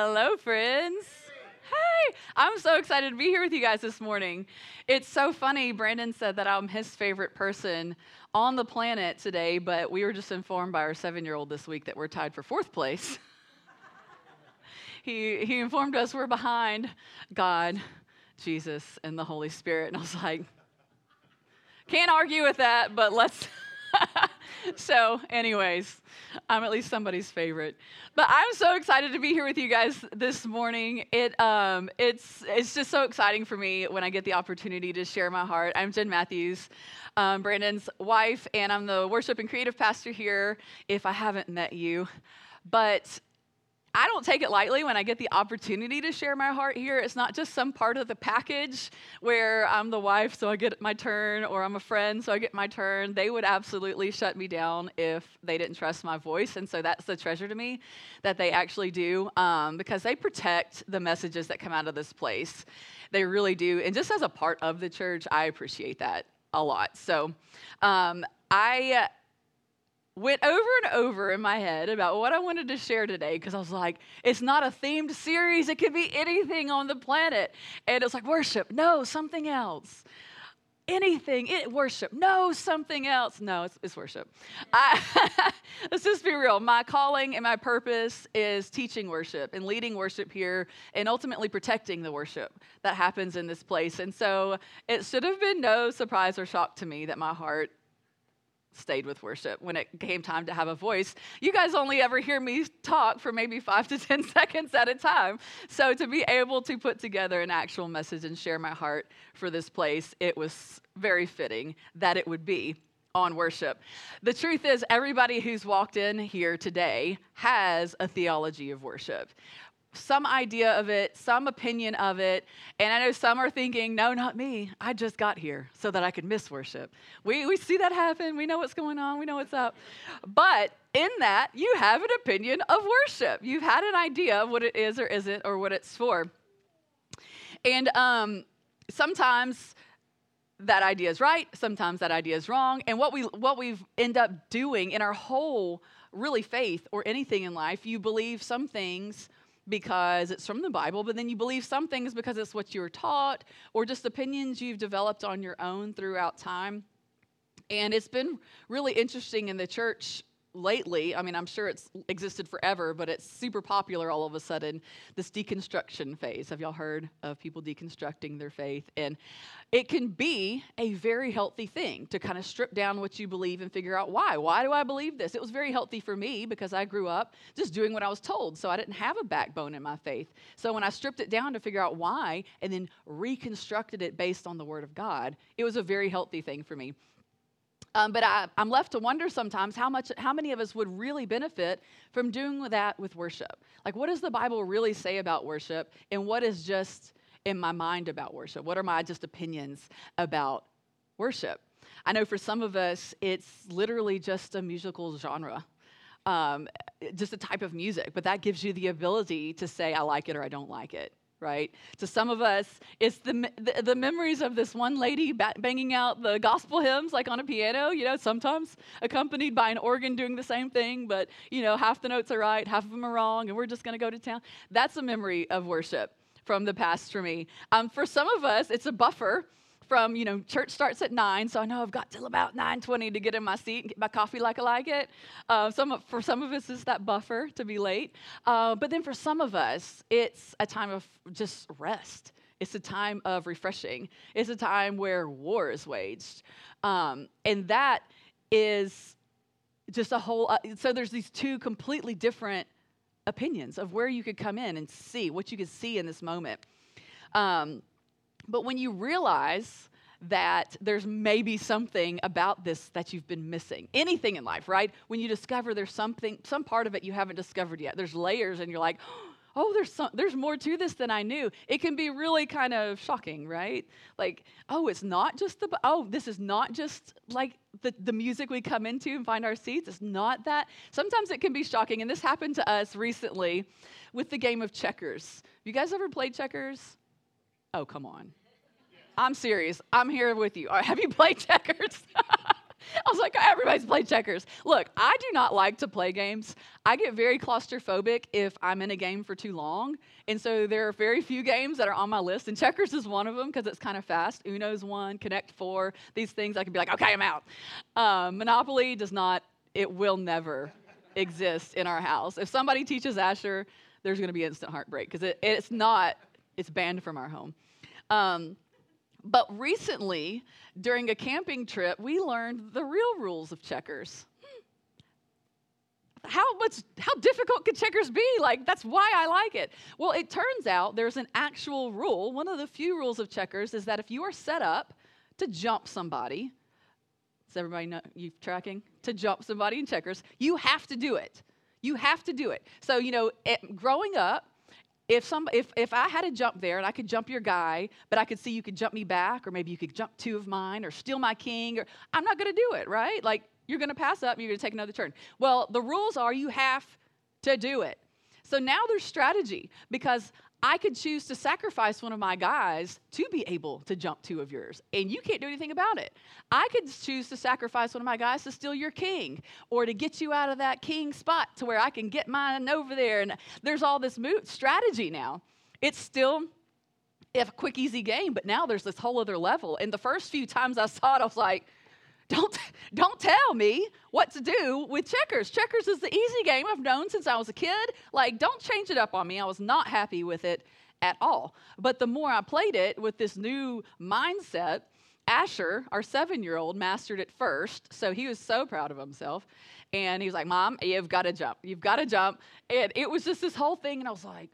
Hello, friends. Hey, I'm so excited to be here with you guys this morning. It's so funny. Brandon said that I'm his favorite person on the planet today, but we were just informed by our seven year old this week that we're tied for fourth place. he, he informed us we're behind God, Jesus, and the Holy Spirit. And I was like, can't argue with that, but let's. so, anyways, I'm at least somebody's favorite. But I'm so excited to be here with you guys this morning. It um, it's it's just so exciting for me when I get the opportunity to share my heart. I'm Jen Matthews, um, Brandon's wife, and I'm the worship and creative pastor here. If I haven't met you, but I don't take it lightly when I get the opportunity to share my heart here. It's not just some part of the package where I'm the wife, so I get my turn, or I'm a friend, so I get my turn. They would absolutely shut me down if they didn't trust my voice. And so that's the treasure to me that they actually do um, because they protect the messages that come out of this place. They really do. And just as a part of the church, I appreciate that a lot. So um, I went over and over in my head about what I wanted to share today because I was like, it's not a themed series. It could be anything on the planet. And it's like, worship, no, something else. Anything, it, worship, no, something else. No, it's, it's worship. I, let's just be real. My calling and my purpose is teaching worship and leading worship here and ultimately protecting the worship that happens in this place. And so it should have been no surprise or shock to me that my heart stayed with worship when it came time to have a voice. You guys only ever hear me talk for maybe five to 10 seconds at a time. So to be able to put together an actual message and share my heart for this place, it was very fitting that it would be on worship. The truth is, everybody who's walked in here today has a theology of worship some idea of it, some opinion of it. And I know some are thinking, no, not me. I just got here so that I could miss worship. We, we see that happen. We know what's going on. We know what's up. But in that, you have an opinion of worship. You've had an idea of what it is or isn't or what it's for. And um, sometimes that idea is right, sometimes that idea is wrong. And what we what we've end up doing in our whole really faith or anything in life, you believe some things because it's from the Bible, but then you believe some things because it's what you were taught or just opinions you've developed on your own throughout time. And it's been really interesting in the church lately, I mean, I'm sure it's existed forever, but it's super popular all of a sudden, this deconstruction phase. Have y'all heard of people deconstructing their faith? And it can be a very healthy thing to kind of strip down what you believe and figure out why. Why do I believe this? It was very healthy for me because I grew up just doing what I was told. So I didn't have a backbone in my faith. So when I stripped it down to figure out why and then reconstructed it based on the Word of God, it was a very healthy thing for me. Um, but I, am left to wonder sometimes how much, how many of us would really benefit from doing that with worship. Like, what does the Bible really say about worship, and what is just in my mind about worship? What are my just opinions about worship? I know for some of us, it's literally just a musical genre. Um, just a type of music, but that gives you the ability to say, I like it or I don't like it right? To some of us, it's the, the, the, memories of this one lady banging out the gospel hymns like on a piano, you know, sometimes accompanied by an organ doing the same thing, but, you know, half the notes are right, half of them are wrong, and we're just going to go to town. That's a memory of worship from the past for me. Um, for some of us, it's a buffer from you know church starts at nine, so I know I've got till about nine twenty to get in my seat and get my coffee like I like it. Uh, some for some of us, it's that buffer to be late, uh, but then for some of us, it's a time of just rest. It's a time of refreshing. It's a time where war is waged, um, and that is just a whole. Uh, so there's these two completely different opinions of where you could come in and see what you could see in this moment. Um, but when you realize that there's maybe something about this that you've been missing, anything in life, right? When you discover there's something, some part of it you haven't discovered yet, there's layers, and you're like, oh, there's some, there's more to this than I knew. It can be really kind of shocking, right? Like, oh, it's not just the, oh, this is not just like the, the music we come into and find our seats. It's not that. Sometimes it can be shocking, and this happened to us recently with the game of checkers. You guys ever played checkers? Oh, come on. I'm serious. I'm here with you. Have you played checkers? I was like, everybody's played checkers. Look, I do not like to play games. I get very claustrophobic if I'm in a game for too long. And so there are very few games that are on my list. And checkers is one of them because it's kind of fast. Uno's one, Connect Four, these things I can be like, okay, I'm out. Um, Monopoly does not, it will never exist in our house. If somebody teaches Asher, there's going to be instant heartbreak because it, it's not, it's banned from our home. Um, but recently, during a camping trip, we learned the real rules of checkers. How much how difficult could checkers be? Like that's why I like it. Well, it turns out there's an actual rule. One of the few rules of checkers is that if you are set up to jump somebody, does everybody know you tracking? To jump somebody in checkers, you have to do it. You have to do it. So, you know, it, growing up, if some if if I had to jump there and I could jump your guy, but I could see you could jump me back, or maybe you could jump two of mine, or steal my king, or I'm not going to do it, right? Like you're going to pass up, and you're going to take another turn. Well, the rules are you have to do it. So now there's strategy because I could choose to sacrifice one of my guys to be able to jump two of yours, and you can't do anything about it. I could choose to sacrifice one of my guys to steal your king or to get you out of that king spot to where I can get mine over there. And there's all this move, strategy now. It's still a quick, easy game, but now there's this whole other level. And the first few times I saw it, I was like, don't, don't tell me what to do with checkers. Checkers is the easy game I've known since I was a kid. Like, don't change it up on me. I was not happy with it at all. But the more I played it with this new mindset, Asher, our seven year old, mastered it first. So he was so proud of himself. And he was like, Mom, you've got to jump. You've got to jump. And it was just this whole thing. And I was like,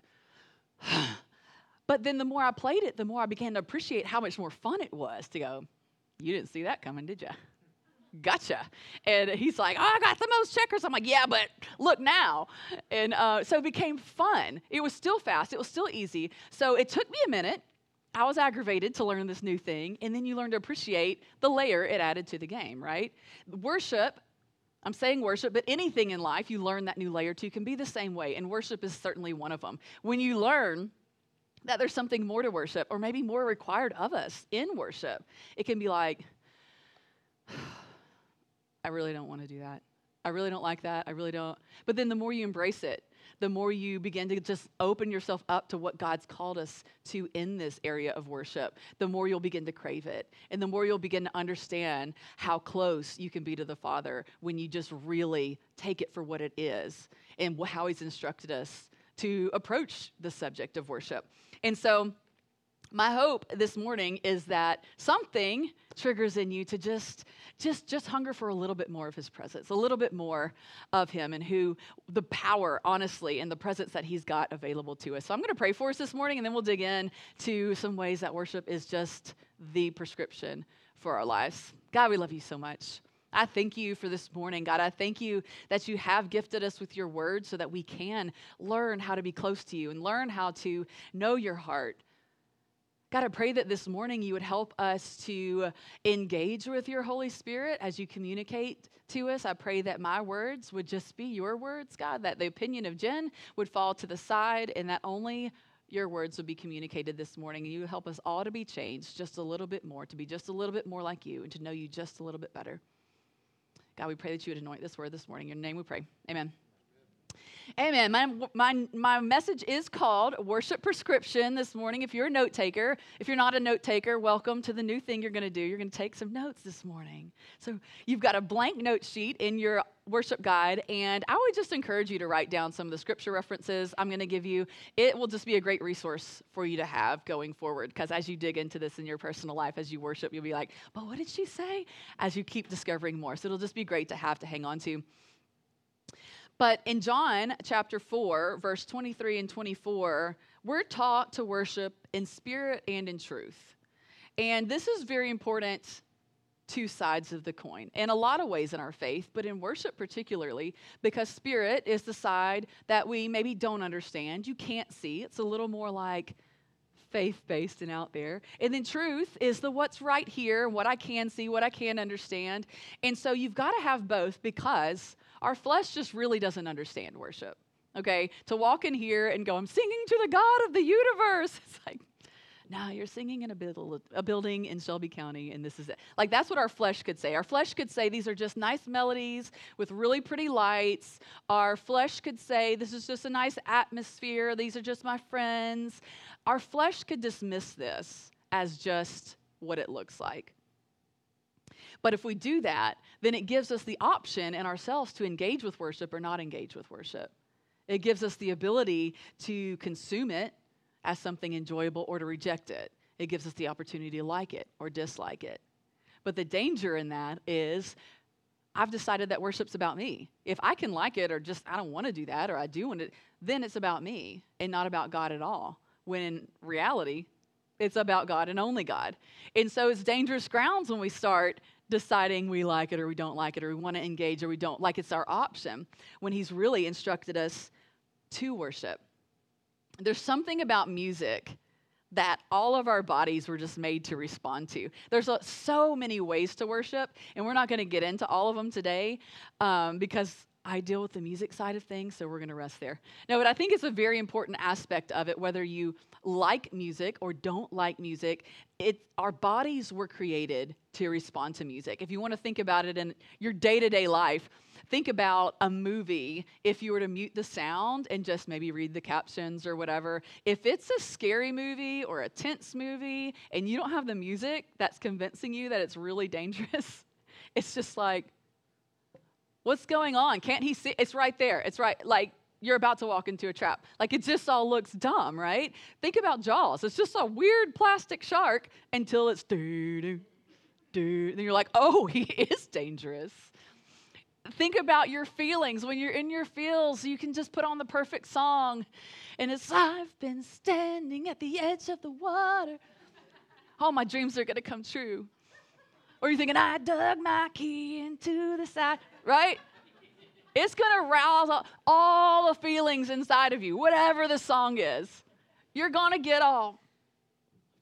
but then the more I played it, the more I began to appreciate how much more fun it was to go, You didn't see that coming, did you? Gotcha. And he's like, oh, I got the most checkers. I'm like, yeah, but look now. And uh, so it became fun. It was still fast, it was still easy. So it took me a minute. I was aggravated to learn this new thing. And then you learn to appreciate the layer it added to the game, right? Worship. I'm saying worship, but anything in life you learn that new layer to can be the same way. And worship is certainly one of them. When you learn that there's something more to worship, or maybe more required of us in worship, it can be like, I really don't want to do that. I really don't like that. I really don't. But then the more you embrace it, the more you begin to just open yourself up to what God's called us to in this area of worship, the more you'll begin to crave it. And the more you'll begin to understand how close you can be to the Father when you just really take it for what it is and how He's instructed us to approach the subject of worship. And so, my hope this morning is that something triggers in you to just just just hunger for a little bit more of his presence a little bit more of him and who the power honestly and the presence that he's got available to us. So i'm going to pray for us this morning and then we'll dig in to some ways that worship is just the prescription for our lives. God we love you so much. I thank you for this morning, God. I thank you that you have gifted us with your word so that we can learn how to be close to you and learn how to know your heart God, I pray that this morning you would help us to engage with your Holy Spirit as you communicate to us. I pray that my words would just be your words, God, that the opinion of Jen would fall to the side and that only your words would be communicated this morning. And you help us all to be changed just a little bit more, to be just a little bit more like you, and to know you just a little bit better. God, we pray that you would anoint this word this morning. In your name we pray. Amen. Amen. My, my, my message is called Worship Prescription this morning. If you're a note taker, if you're not a note taker, welcome to the new thing you're going to do. You're going to take some notes this morning. So you've got a blank note sheet in your worship guide, and I would just encourage you to write down some of the scripture references I'm going to give you. It will just be a great resource for you to have going forward because as you dig into this in your personal life, as you worship, you'll be like, but what did she say? As you keep discovering more. So it'll just be great to have to hang on to. But in John chapter 4, verse 23 and 24, we're taught to worship in spirit and in truth. And this is very important two sides of the coin in a lot of ways in our faith, but in worship particularly, because spirit is the side that we maybe don't understand, you can't see. It's a little more like faith based and out there. And then truth is the what's right here, what I can see, what I can understand. And so you've got to have both because our flesh just really doesn't understand worship. Okay? To walk in here and go, I'm singing to the God of the universe. It's like, nah, you're singing in a, build, a building in Shelby County, and this is it. Like, that's what our flesh could say. Our flesh could say these are just nice melodies with really pretty lights. Our flesh could say this is just a nice atmosphere. These are just my friends. Our flesh could dismiss this as just what it looks like. But if we do that, then it gives us the option in ourselves to engage with worship or not engage with worship. It gives us the ability to consume it as something enjoyable or to reject it. It gives us the opportunity to like it or dislike it. But the danger in that is I've decided that worship's about me. If I can like it or just I don't want to do that or I do want to, then it's about me and not about God at all. When in reality, it's about God and only God. And so it's dangerous grounds when we start deciding we like it or we don't like it or we want to engage or we don't, like it's our option, when He's really instructed us to worship. There's something about music that all of our bodies were just made to respond to. There's so many ways to worship, and we're not going to get into all of them today um, because I deal with the music side of things, so we're going to rest there. No, but I think it's a very important aspect of it, whether you like music or don't like music. It, our bodies were created to respond to music. If you want to think about it in your day to day life, think about a movie if you were to mute the sound and just maybe read the captions or whatever. If it's a scary movie or a tense movie and you don't have the music that's convincing you that it's really dangerous, it's just like, What's going on? Can't he see? It's right there. It's right. Like, you're about to walk into a trap. Like, it just all looks dumb, right? Think about Jaws. It's just a weird plastic shark until it's doo doo doo. Then you're like, oh, he is dangerous. Think about your feelings. When you're in your feels, you can just put on the perfect song. And it's, I've been standing at the edge of the water. All my dreams are going to come true. Or you're thinking, I dug my key into the side, right? It's going to rouse all the feelings inside of you, whatever the song is. You're going to get all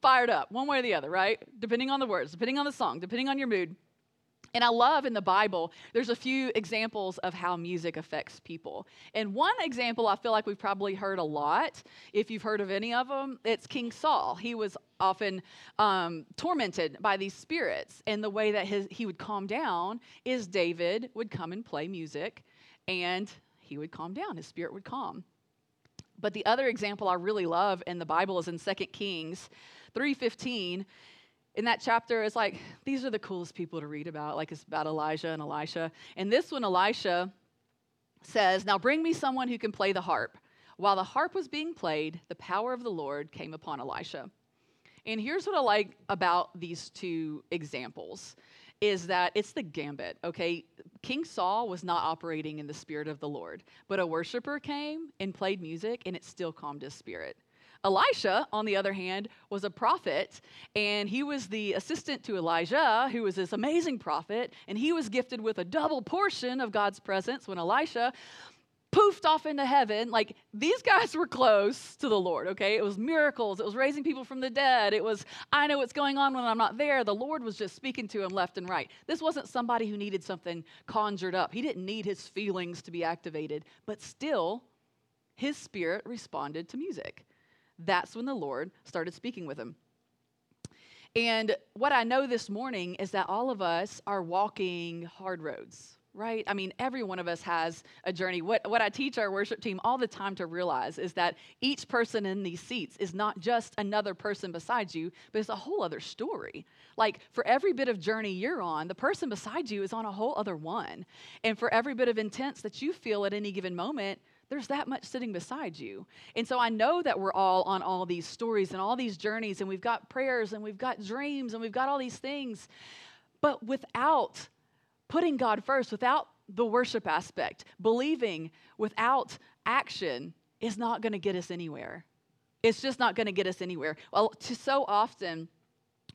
fired up, one way or the other, right? Depending on the words, depending on the song, depending on your mood. And I love in the Bible, there's a few examples of how music affects people. And one example I feel like we've probably heard a lot, if you've heard of any of them, it's King Saul. He was often um, tormented by these spirits. And the way that his, he would calm down is David would come and play music, and he would calm down. His spirit would calm. But the other example I really love in the Bible is in 2 Kings 3:15 in that chapter, it's like these are the coolest people to read about. Like it's about Elijah and Elisha. And this one, Elisha says, Now bring me someone who can play the harp. While the harp was being played, the power of the Lord came upon Elisha. And here's what I like about these two examples is that it's the gambit, okay? King Saul was not operating in the spirit of the Lord, but a worshiper came and played music and it still calmed his spirit. Elisha, on the other hand, was a prophet, and he was the assistant to Elijah, who was this amazing prophet, and he was gifted with a double portion of God's presence when Elisha poofed off into heaven. Like these guys were close to the Lord, okay? It was miracles, it was raising people from the dead, it was, I know what's going on when I'm not there. The Lord was just speaking to him left and right. This wasn't somebody who needed something conjured up, he didn't need his feelings to be activated, but still, his spirit responded to music that's when the Lord started speaking with him. And what I know this morning is that all of us are walking hard roads, right? I mean, every one of us has a journey. What, what I teach our worship team all the time to realize is that each person in these seats is not just another person beside you, but it's a whole other story. Like for every bit of journey you're on, the person beside you is on a whole other one. And for every bit of intense that you feel at any given moment, there's that much sitting beside you. And so I know that we're all on all these stories and all these journeys, and we've got prayers and we've got dreams and we've got all these things. But without putting God first, without the worship aspect, believing without action is not going to get us anywhere. It's just not going to get us anywhere. Well, to so often,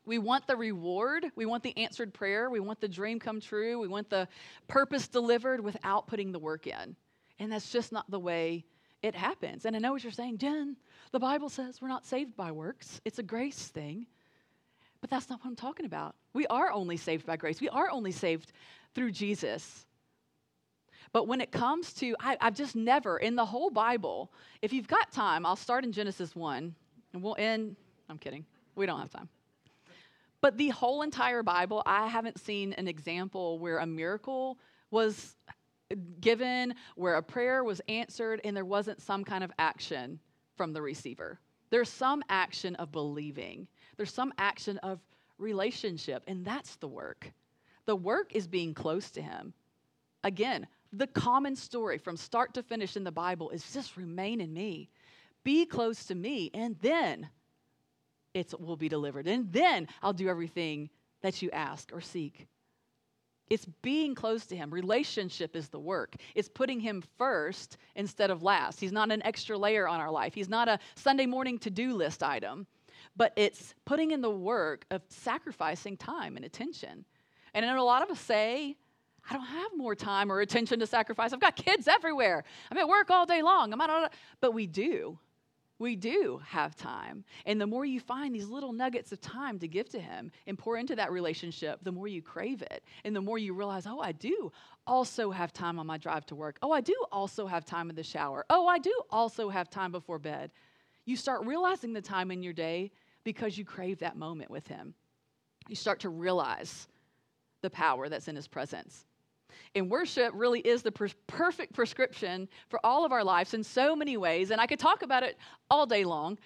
we want the reward, we want the answered prayer, we want the dream come true, we want the purpose delivered without putting the work in. And that's just not the way it happens. And I know what you're saying, Jen, the Bible says we're not saved by works, it's a grace thing. But that's not what I'm talking about. We are only saved by grace, we are only saved through Jesus. But when it comes to, I, have just never, in the whole Bible, if you've got time, I'll start in Genesis 1 and we'll end, I'm kidding. We don't have time. But the whole entire Bible, I haven't seen an example where a miracle was given, where a prayer was answered, and there wasn't some kind of action from the receiver. There's some action of believing, there's some action of relationship, and that's the work. The work is being close to Him. Again, the common story from start to finish in the Bible is just remain in me, be close to me, and then it will be delivered. And then I'll do everything that you ask or seek. It's being close to Him. Relationship is the work. It's putting Him first instead of last. He's not an extra layer on our life, He's not a Sunday morning to do list item, but it's putting in the work of sacrificing time and attention. And I know a lot of us say, I don't have more time or attention to sacrifice. I've got kids everywhere. I'm at work all day long. I'm out, but we do. We do have time. And the more you find these little nuggets of time to give to Him and pour into that relationship, the more you crave it. And the more you realize, oh, I do also have time on my drive to work. Oh, I do also have time in the shower. Oh, I do also have time before bed. You start realizing the time in your day because you crave that moment with Him. You start to realize the power that's in His presence. And worship really is the per- perfect prescription for all of our lives in so many ways. And I could talk about it all day long,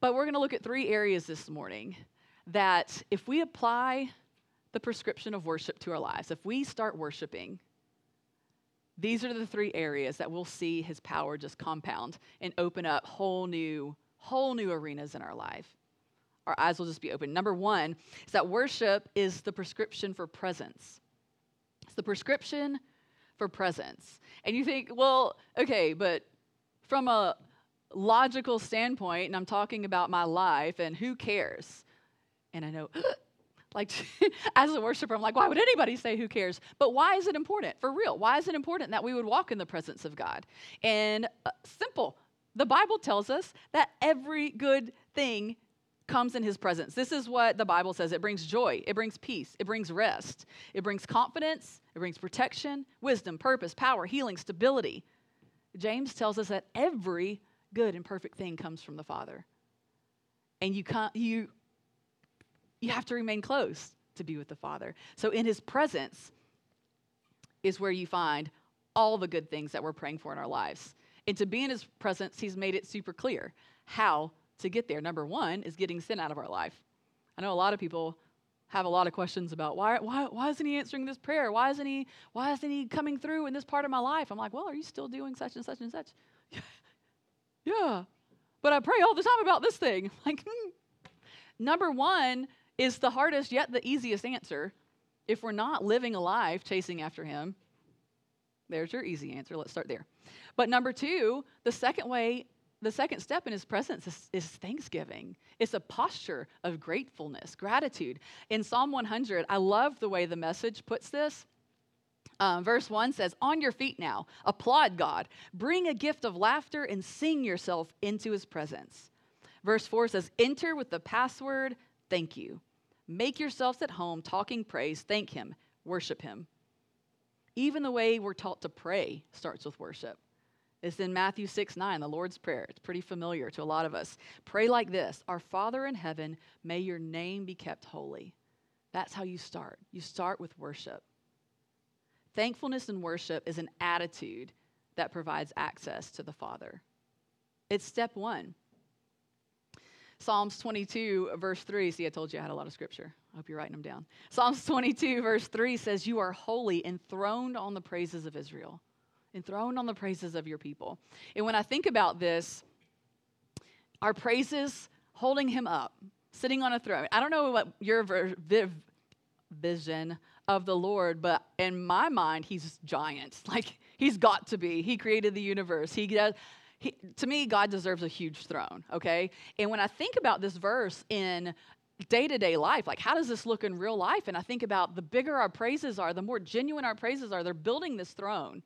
but we're going to look at three areas this morning that if we apply the prescription of worship to our lives, if we start worshiping, these are the three areas that we'll see his power just compound and open up whole new whole new arenas in our life our eyes will just be open number one is that worship is the prescription for presence the prescription for presence. And you think, well, okay, but from a logical standpoint, and I'm talking about my life, and who cares? And I know, like, as a worshiper, I'm like, why would anybody say who cares? But why is it important? For real, why is it important that we would walk in the presence of God? And uh, simple, the Bible tells us that every good thing comes in his presence. This is what the Bible says it brings joy, it brings peace, it brings rest, it brings confidence, it brings protection, wisdom, purpose, power, healing, stability. James tells us that every good and perfect thing comes from the Father. And you can't, you you have to remain close to be with the Father. So in his presence is where you find all the good things that we're praying for in our lives. And to be in his presence, he's made it super clear how to get there. Number one is getting sin out of our life. I know a lot of people have a lot of questions about why, why, why isn't he answering this prayer? Why isn't he, why isn't he coming through in this part of my life? I'm like, well, are you still doing such and such and such? yeah, but I pray all the time about this thing. Like, hmm. number one is the hardest yet the easiest answer. If we're not living a life chasing after him, there's your easy answer. Let's start there. But number two, the second way the second step in his presence is, is, thanksgiving. It's a posture of gratefulness, gratitude. In Psalm 100, I love the way the message puts this. Um, verse 1 says, On your feet now, applaud God, bring a gift of laughter, and sing yourself into his presence. Verse 4 says, Enter with the password, thank you. Make yourselves at home, talking praise, thank him, worship him. Even the way we're taught to pray starts with worship. It's in Matthew 6 9, the Lord's Prayer. It's pretty familiar to a lot of us. Pray like this Our Father in heaven, may your name be kept holy. That's how you start. You start with worship. Thankfulness and worship is an attitude that provides access to the Father. It's step one. Psalms 22, verse 3. See, I told you I had a lot of scripture. I hope you're writing them down. Psalms 22, verse 3 says, You are holy, enthroned on the praises of Israel enthroned on the praises of your people. And when I think about this, our praises holding him up, sitting on a throne. I don't know what your vision of the Lord, but in my mind, he's giant. Like he's got to be. He created the universe. He does. He, to me, God deserves a huge throne, okay? And when I think about this verse in day to day life, like how does this look in real life? And I think about the bigger our praises are, the more genuine our praises are, they're building this throne.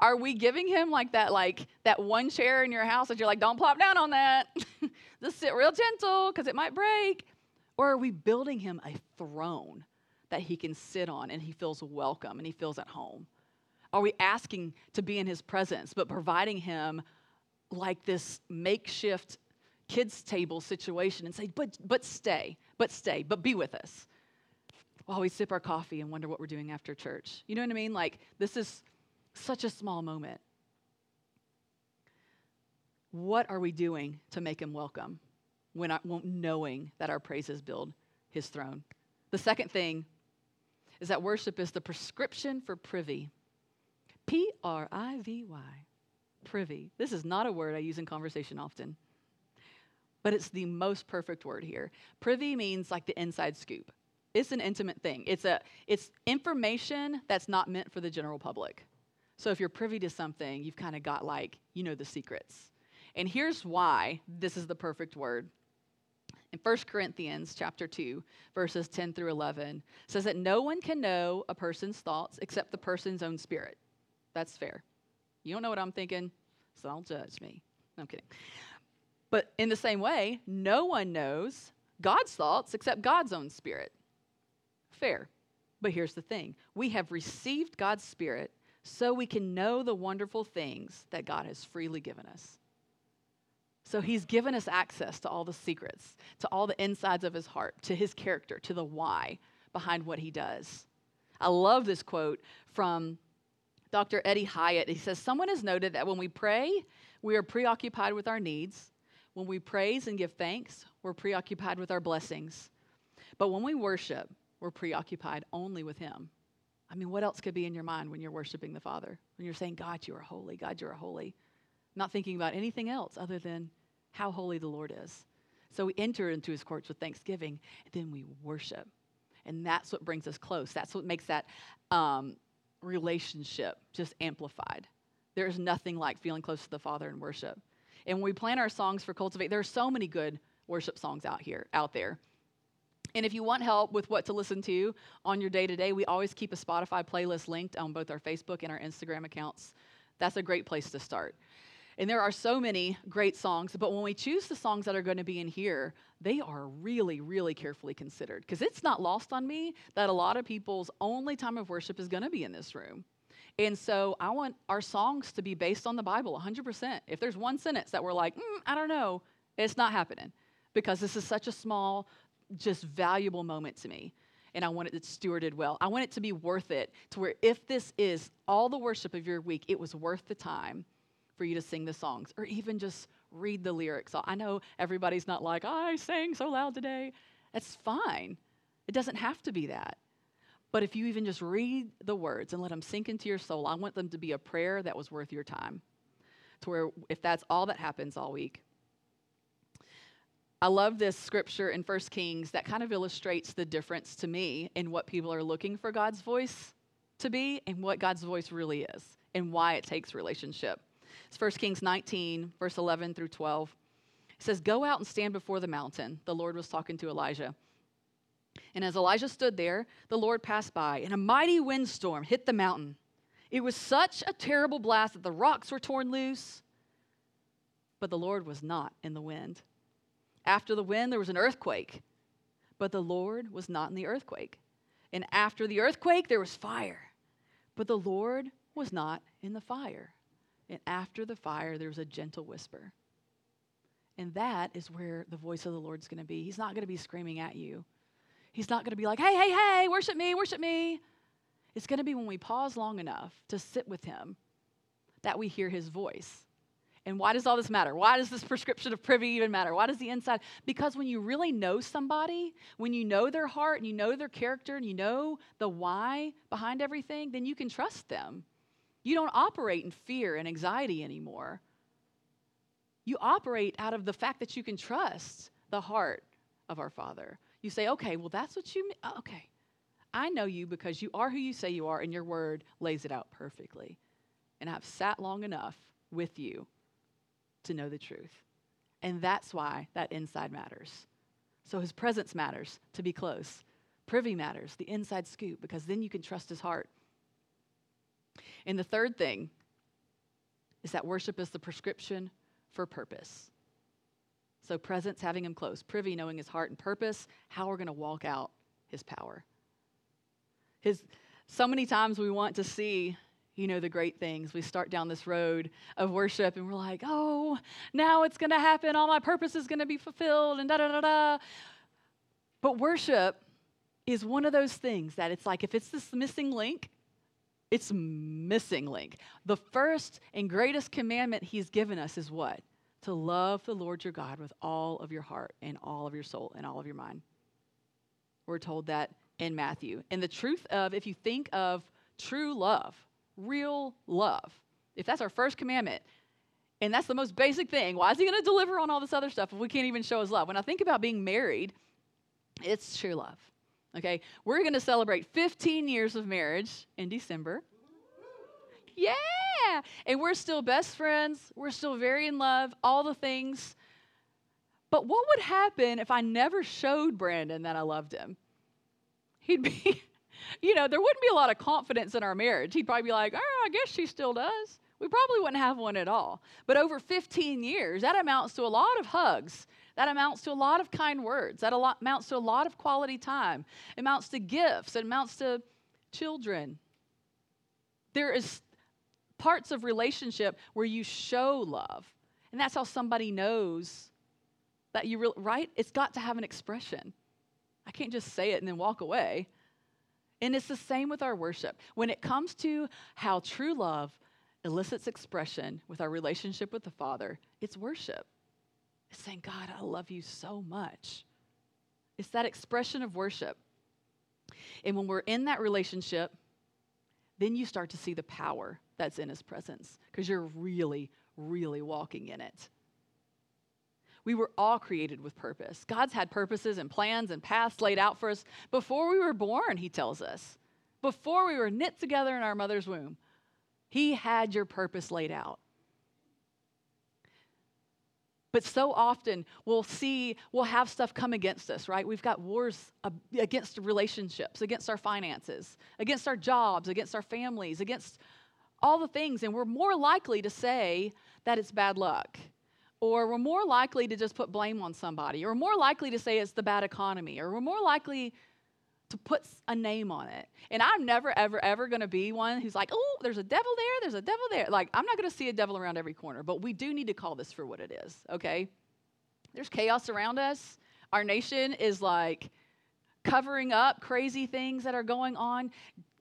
Are we giving him like that, like that one chair in your house that you're like, don't plop down on that. Just sit real gentle because it might break. Or are we building him a throne that he can sit on and he feels welcome and he feels at home? Are we asking to be in his presence, but providing him like this makeshift kids' table situation and say, but, but stay, but stay, but be with us while we sip our coffee and wonder what we're doing after church. You know what I mean? Like, this is such a small moment. What are we doing to make him welcome when I, knowing that our praises build his throne? The second thing is that worship is the prescription for privy. P R I V Y. Privy. This is not a word I use in conversation often, but it's the most perfect word here. Privy means like the inside scoop. It's an intimate thing. It's a it's information that's not meant for the general public. So if you're privy to something, you've kind of got like, you know the secrets. And here's why this is the perfect word. In 1 Corinthians chapter 2, verses 10 through 11, says that no one can know a person's thoughts except the person's own spirit. That's fair. You don't know what I'm thinking, so don't judge me. No, I'm kidding. But in the same way, no one knows God's thoughts except God's own spirit. Fair. But here's the thing we have received God's spirit so we can know the wonderful things that God has freely given us. So he's given us access to all the secrets, to all the insides of his heart, to his character, to the why behind what he does. I love this quote from Dr. Eddie Hyatt. He says, Someone has noted that when we pray, we are preoccupied with our needs. When we praise and give thanks, we're preoccupied with our blessings. But when we worship, we're preoccupied only with him. I mean, what else could be in your mind when you're worshiping the Father? When you're saying, God, you are holy, God, you are holy. Not thinking about anything else other than how holy the Lord is. So we enter into his courts with thanksgiving, and then we worship. And that's what brings us close. That's what makes that um, relationship just amplified. There's nothing like feeling close to the Father in worship. And when we plan our songs for Cultivate, there are so many good worship songs out here, out there. And if you want help with what to listen to on your day to day, we always keep a Spotify playlist linked on both our Facebook and our Instagram accounts. That's a great place to start. And there are so many great songs, but when we choose the songs that are going to be in here, they are really, really carefully considered. Because it's not lost on me that a lot of people's only time of worship is going to be in this room. And so I want our songs to be based on the Bible 100%. If there's one sentence that we're like, mm, I don't know, it's not happening because this is such a small, just valuable moment to me. And I want it stewarded well. I want it to be worth it to where if this is all the worship of your week, it was worth the time for you to sing the songs or even just read the lyrics. I know everybody's not like, I sang so loud today. That's fine. It doesn't have to be that. But if you even just read the words and let them sink into your soul, I want them to be a prayer that was worth your time. To where, if that's all that happens all week. I love this scripture in First Kings that kind of illustrates the difference to me in what people are looking for God's voice to be and what God's voice really is and why it takes relationship. It's 1 Kings 19, verse 11 through 12. It says, Go out and stand before the mountain. The Lord was talking to Elijah. And as Elijah stood there, the Lord passed by, and a mighty windstorm hit the mountain. It was such a terrible blast that the rocks were torn loose, but the Lord was not in the wind. After the wind, there was an earthquake, but the Lord was not in the earthquake. And after the earthquake, there was fire, but the Lord was not in the fire. And after the fire, there was a gentle whisper. And that is where the voice of the Lord's going to be. He's not going to be screaming at you. He's not going to be like, hey, hey, hey, worship me, worship me. It's going to be when we pause long enough to sit with Him that we hear His voice. And why does all this matter? Why does this prescription of privy even matter? Why does the inside? Because when you really know somebody, when you know their heart and you know their character and you know the why behind everything, then you can trust them. You don't operate in fear and anxiety anymore. You operate out of the fact that you can trust the heart of our Father. You say, okay, well, that's what you mean. Oh, uh, okay. I know you because you are who you say you are, and your word lays it out perfectly. And I've sat long enough with you to know the truth. And that's why that inside matters. So his presence matters to be close. Privy matters, the inside scoop, because then you can trust his heart. And the third thing is that worship is the prescription for purpose. So, presence, having him close, privy, knowing his heart and purpose, how we're going to walk out his power. His, so many times we want to see you know, the great things. We start down this road of worship and we're like, oh, now it's going to happen. All my purpose is going to be fulfilled and da da da da. But worship is one of those things that it's like if it's this missing link, it's missing link. The first and greatest commandment he's given us is what? To love the Lord your God with all of your heart and all of your soul and all of your mind. We're told that in Matthew. And the truth of, if you think of true love, real love, if that's our first commandment, and that's the most basic thing, why is he going to deliver on all this other stuff if we can't even show his love? When I think about being married, it's true love. Okay, we're going to celebrate 15 years of marriage in December. Yeah, and we're still best friends. We're still very in love, all the things. But what would happen if I never showed Brandon that I loved him? He'd be, you know, there wouldn't be a lot of confidence in our marriage. He'd probably be like, oh, I guess she still does. We probably wouldn't have one at all. But over 15 years, that amounts to a lot of hugs that amounts to a lot of kind words. That amounts to a lot of quality time. It amounts to gifts. It amounts to children. There is parts of relationship where you show love. And that's how somebody knows that you really, right? It's got to have an expression. I can't just say it and then walk away. And it's the same with our worship. When it comes to how true love elicits expression with our relationship with the Father, it's worship. It's saying, God, I love you so much. It's that expression of worship. And when we're in that relationship, then you start to see the power that's in his presence because you're really, really walking in it. We were all created with purpose. God's had purposes and plans and paths laid out for us before we were born, he tells us. Before we were knit together in our mother's womb, he had your purpose laid out. But so often we'll see, we'll have stuff come against us, right? We've got wars uh, against relationships, against our finances, against our jobs, against our families, against all the things. And we're more likely to say that it's bad luck. Or we're more likely to just put blame on somebody. Or more likely to say it's the bad economy. Or we're more likely to put a name on it. And I'm never, ever, ever going to be one who's like, oh, there's a devil there, there's a devil there. Like, I'm not going to see a devil around every corner, but we do need to call this for what it is, okay? There's chaos around us. Our nation is like covering up crazy things that are going on,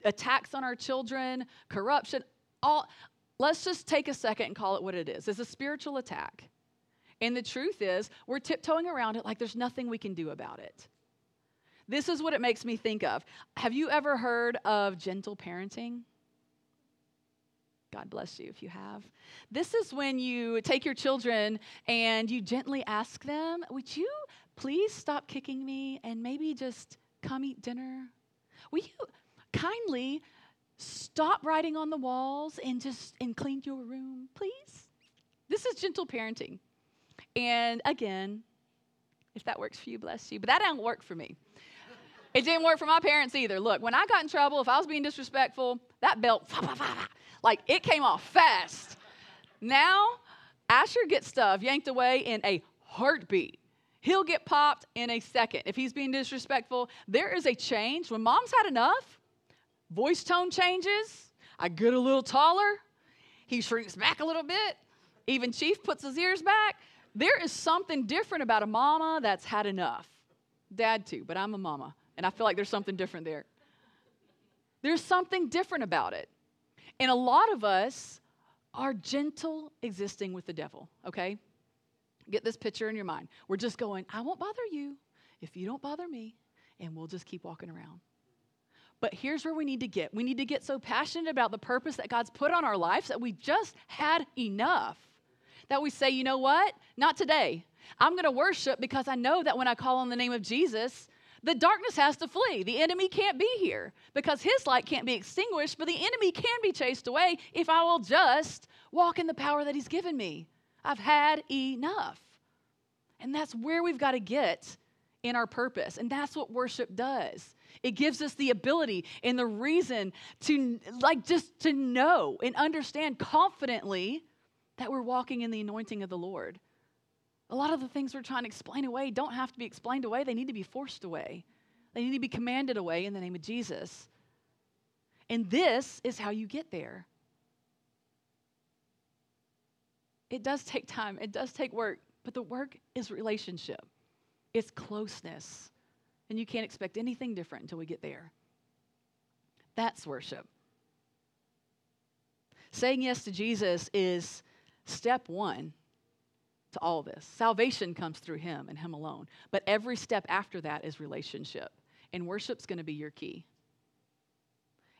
attacks on our children, corruption, all. Let's just take a second and call it what it is. It's a spiritual attack. And the truth is, we're tiptoeing around it like there's nothing we can do about it. This is what it makes me think of. Have you ever heard of gentle parenting? God bless you if you have. This is when you take your children and you gently ask them, Would you please stop kicking me and maybe just come eat dinner? Will you kindly stop writing on the walls and just and clean your room, please? This is gentle parenting. And again, if that works for you, bless you. But that don't work for me. It didn't work for my parents either. Look, when I got in trouble, if I was being disrespectful, that belt, like it came off fast. Now, Asher gets stuff yanked away in a heartbeat. He'll get popped in a second. If he's being disrespectful, there is a change. When mom's had enough, voice tone changes. I get a little taller. He shrinks back a little bit. Even Chief puts his ears back. There is something different about a mama that's had enough. Dad, too, but I'm a mama. And I feel like there's something different there. There's something different about it. And a lot of us are gentle existing with the devil, okay? Get this picture in your mind. We're just going, I won't bother you if you don't bother me, and we'll just keep walking around. But here's where we need to get we need to get so passionate about the purpose that God's put on our lives that we just had enough. That we say, you know what? Not today. I'm going to worship because I know that when I call on the name of Jesus, the darkness has to flee. The enemy can't be here because his light can't be extinguished, but the enemy can be chased away if I will just walk in the power that he's given me. I've had enough. And that's where we've got to get in our purpose. And that's what worship does. It gives us the ability and the reason to, like, just to know and understand confidently that we're walking in the anointing of the Lord. A lot of the things we're trying to explain away don't have to be explained away, they need to be forced away. They need to be commanded away in the name of Jesus. And this is how you get there. It does take time, it does take work, but the work is relationship, it's closeness. And you can't expect anything different until we get there. That's worship. Saying yes to Jesus is step one to all this. Salvation comes through Him and Him alone. But every step after that is relationship. And worship's going to be your key.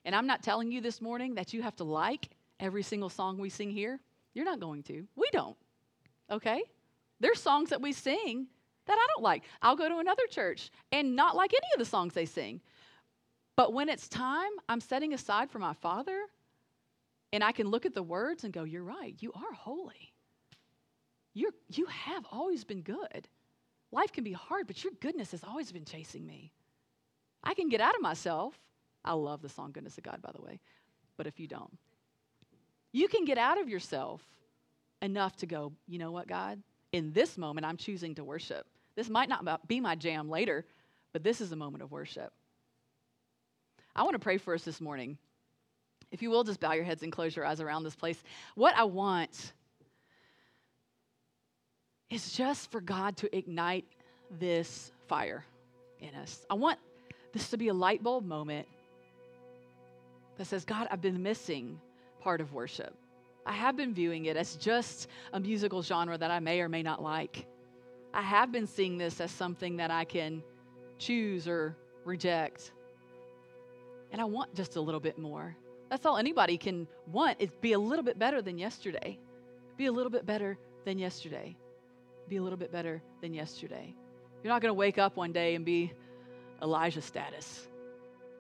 And I'm not telling you this morning that you have to like every single song we sing here. You're not going to. We don't. Okay? There's songs that we sing that I don't like. I'll go to another church and not like any of the songs they sing. But when it's time, I'm setting aside for my Father, and I can look at the words and go, You're right. You are holy. You're, you have always been good. Life can be hard, but your goodness has always been chasing me. I can get out of myself. I love the song Goodness of God, by the way, but if you don't, you can get out of yourself enough to go, you know what, God? In this moment, I'm choosing to worship. This might not be my jam later, but this is a moment of worship. I want to pray for us this morning. If you will, just bow your heads and close your eyes around this place. What I want is just for God to ignite this fire in us. I want this to be a light bulb moment that says, God, I've been missing part of worship. I have been viewing it as just a musical genre that I may or may not like. I have been seeing this as something that I can choose or reject. And I want just a little bit more. That's all anybody can want is be a little bit better than yesterday. Be a little bit better than yesterday. Be a little bit better than yesterday. You're not going to wake up one day and be Elijah status.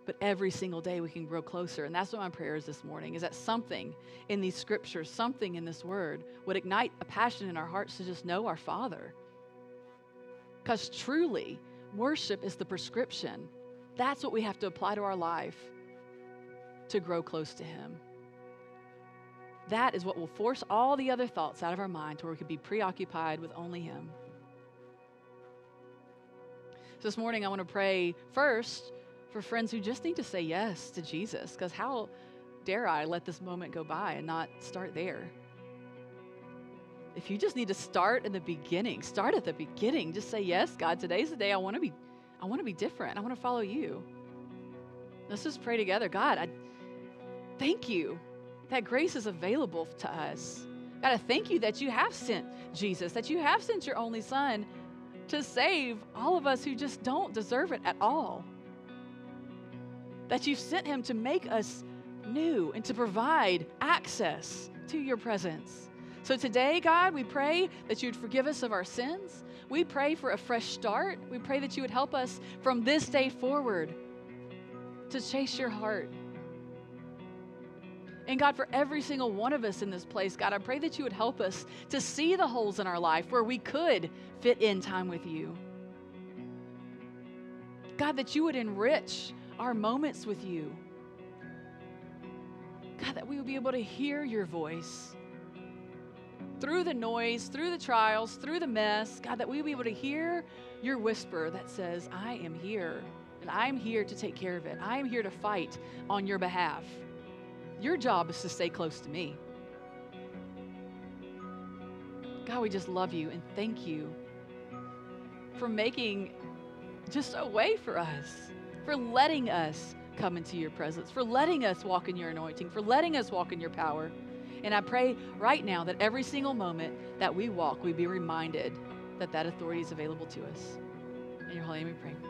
But every single day we can grow closer. And that's what my prayer is this morning is that something in these scriptures, something in this word would ignite a passion in our hearts to just know our Father. Because truly, worship is the prescription. That's what we have to apply to our life to grow close to Him. That is what will force all the other thoughts out of our mind to where we can be preoccupied with only Him. So this morning, I want to pray first for friends who just need to say yes to Jesus, because how dare I let this moment go by and not start there? If you just need to start in the beginning, start at the beginning. Just say, Yes, God, today's the day I want to be, I want to be different. I want to follow you. Let's just pray together. God, I thank you that grace is available to us. God, I thank you that you have sent Jesus, that you have sent your only Son to save all of us who just don't deserve it at all. That you've sent him to make us new and to provide access to your presence. So today, God, we pray that you would forgive us of our sins. We pray for a fresh start. We pray that you would help us from this day forward to chase your heart and God, for every single one of us in this place, God, I pray that you would help us to see the holes in our life where we could fit in time with you. God, that you would enrich our moments with you. God, that we would be able to hear your voice through the noise, through the trials, through the mess. God, that we would be able to hear your whisper that says, I am here, and I'm here to take care of it. I am here to fight on your behalf. Your job is to stay close to me. God, we just love you and thank you for making just a way for us, for letting us come into your presence, for letting us walk in your anointing, for letting us walk in your power. And I pray right now that every single moment that we walk, we be reminded that that authority is available to us. In your holy name we pray.